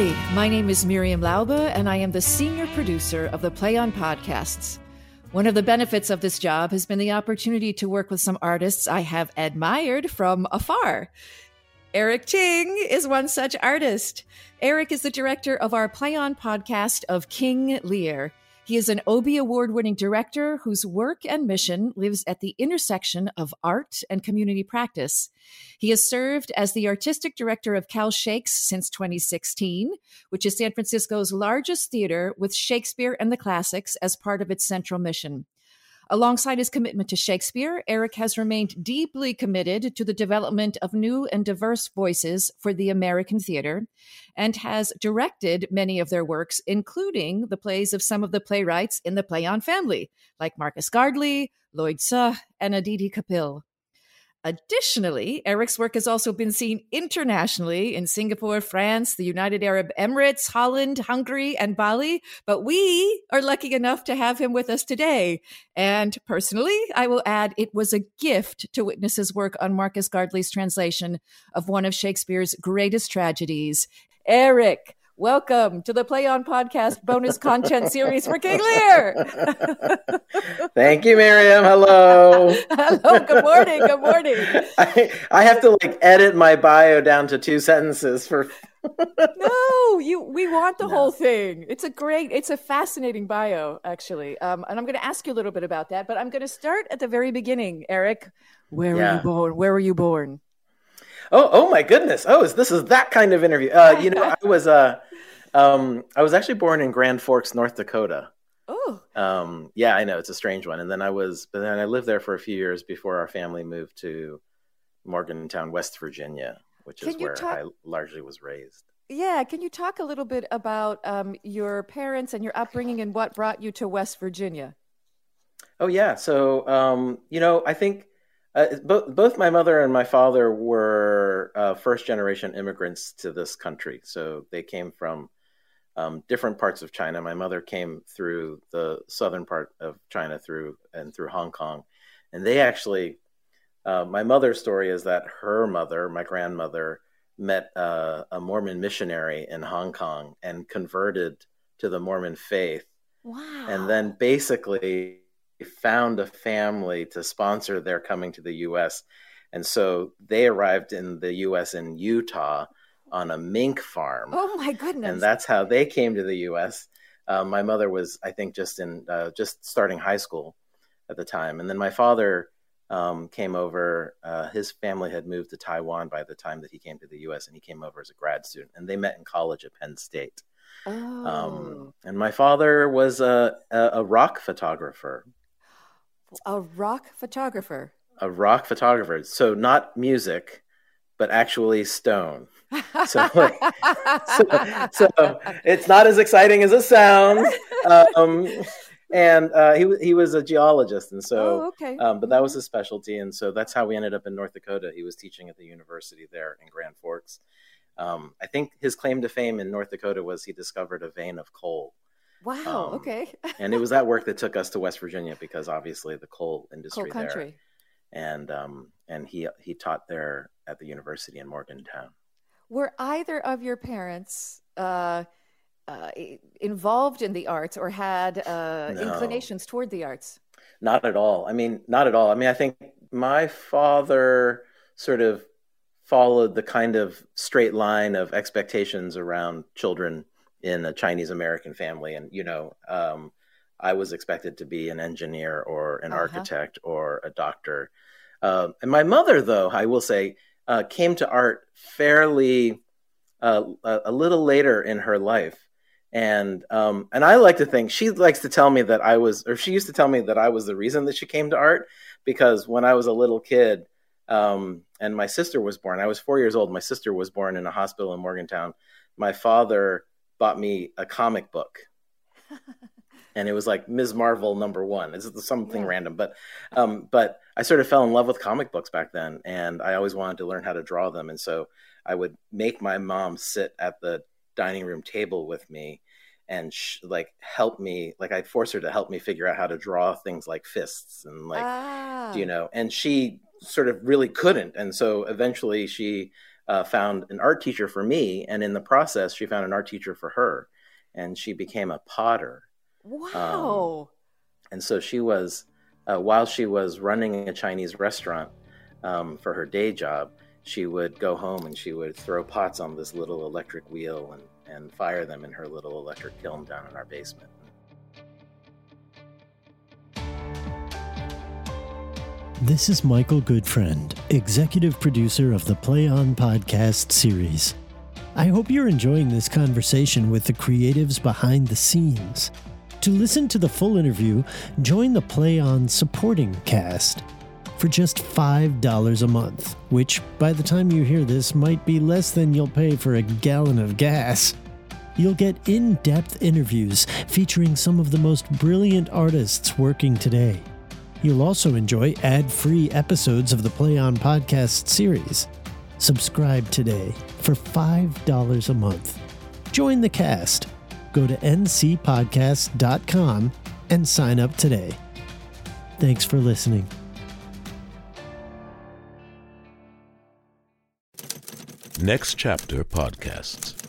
My name is Miriam Laube, and I am the senior producer of the Play On podcasts. One of the benefits of this job has been the opportunity to work with some artists I have admired from afar. Eric Ting is one such artist. Eric is the director of our Play On podcast of King Lear. He is an Obie Award winning director whose work and mission lives at the intersection of art and community practice. He has served as the artistic director of Cal Shakes since 2016, which is San Francisco's largest theater with Shakespeare and the classics as part of its central mission. Alongside his commitment to Shakespeare, Eric has remained deeply committed to the development of new and diverse voices for the American theater and has directed many of their works, including the plays of some of the playwrights in the Play On family, like Marcus Gardley, Lloyd Suh, and Aditi Kapil. Additionally, Eric's work has also been seen internationally in Singapore, France, the United Arab Emirates, Holland, Hungary, and Bali. But we are lucky enough to have him with us today. And personally, I will add it was a gift to witness his work on Marcus Gardley's translation of one of Shakespeare's greatest tragedies. Eric, Welcome to the Play On Podcast bonus content series for King Lear. Thank you, Miriam. Hello. Hello. Good morning. Good morning. I, I have to like edit my bio down to two sentences for. no, you. We want the no. whole thing. It's a great. It's a fascinating bio, actually. Um, and I'm going to ask you a little bit about that. But I'm going to start at the very beginning, Eric. Where yeah. were you born? Where were you born? Oh, oh my goodness! Oh, this is that kind of interview. Uh, you know, I was uh, um, I was actually born in Grand Forks, North Dakota. Oh. Um, yeah, I know it's a strange one. And then I was, but then I lived there for a few years before our family moved to Morgantown, West Virginia, which Can is where talk- I largely was raised. Yeah, can you talk a little bit about um, your parents and your upbringing and what brought you to West Virginia? Oh yeah, so um, you know, I think uh, both both my mother and my father were uh, first generation immigrants to this country. So they came from um, different parts of China. My mother came through the southern part of China through and through Hong Kong, and they actually. Uh, my mother's story is that her mother, my grandmother, met uh, a Mormon missionary in Hong Kong and converted to the Mormon faith. Wow! And then basically found a family to sponsor their coming to the U.S. And so they arrived in the U.S. in Utah on a mink farm. Oh my goodness! And that's how they came to the U.S. Uh, my mother was, I think, just in uh, just starting high school at the time, and then my father um, came over. Uh, his family had moved to Taiwan by the time that he came to the U.S., and he came over as a grad student, and they met in college at Penn State. Oh. Um, and my father was a, a, a rock photographer. A rock photographer. A rock photographer. So not music, but actually stone. So, so, so, it's not as exciting as it sounds. Um, and uh, he he was a geologist, and so oh, okay. um, but that was his specialty, and so that's how we ended up in North Dakota. He was teaching at the university there in Grand Forks. Um, I think his claim to fame in North Dakota was he discovered a vein of coal. Wow. Um, okay. and it was that work that took us to West Virginia because obviously the coal industry coal country. there. And um, and he he taught there at the university in Morgantown. Were either of your parents uh, uh, involved in the arts or had uh, no. inclinations toward the arts? Not at all. I mean, not at all. I mean, I think my father sort of followed the kind of straight line of expectations around children in a Chinese American family. And, you know, um, I was expected to be an engineer or an uh-huh. architect or a doctor. Uh, and my mother, though, I will say, uh, came to art fairly uh, a, a, little later in her life. And um, and I like to think she likes to tell me that I was, or she used to tell me that I was the reason that she came to art because when I was a little kid, um, and my sister was born. I was four years old. My sister was born in a hospital in Morgantown. My father bought me a comic book. and it was like Ms. Marvel number one. It's something yeah. random, but um, but I sort of fell in love with comic books back then, and I always wanted to learn how to draw them. And so I would make my mom sit at the dining room table with me, and sh- like help me. Like I'd force her to help me figure out how to draw things like fists and like ah. you know. And she sort of really couldn't, and so eventually she uh, found an art teacher for me, and in the process, she found an art teacher for her, and she became a potter. Wow! Um, and so she was, uh, while she was running a Chinese restaurant um, for her day job, she would go home and she would throw pots on this little electric wheel and, and fire them in her little electric kiln down in our basement. This is Michael Goodfriend, executive producer of the Play On podcast series. I hope you're enjoying this conversation with the creatives behind the scenes. To listen to the full interview, join the Play On supporting cast for just $5 a month, which by the time you hear this might be less than you'll pay for a gallon of gas. You'll get in depth interviews featuring some of the most brilliant artists working today You'll also enjoy ad free episodes of the Play On podcast series. Subscribe today for $5 a month. Join the cast. Go to ncpodcast.com and sign up today. Thanks for listening. Next Chapter Podcasts.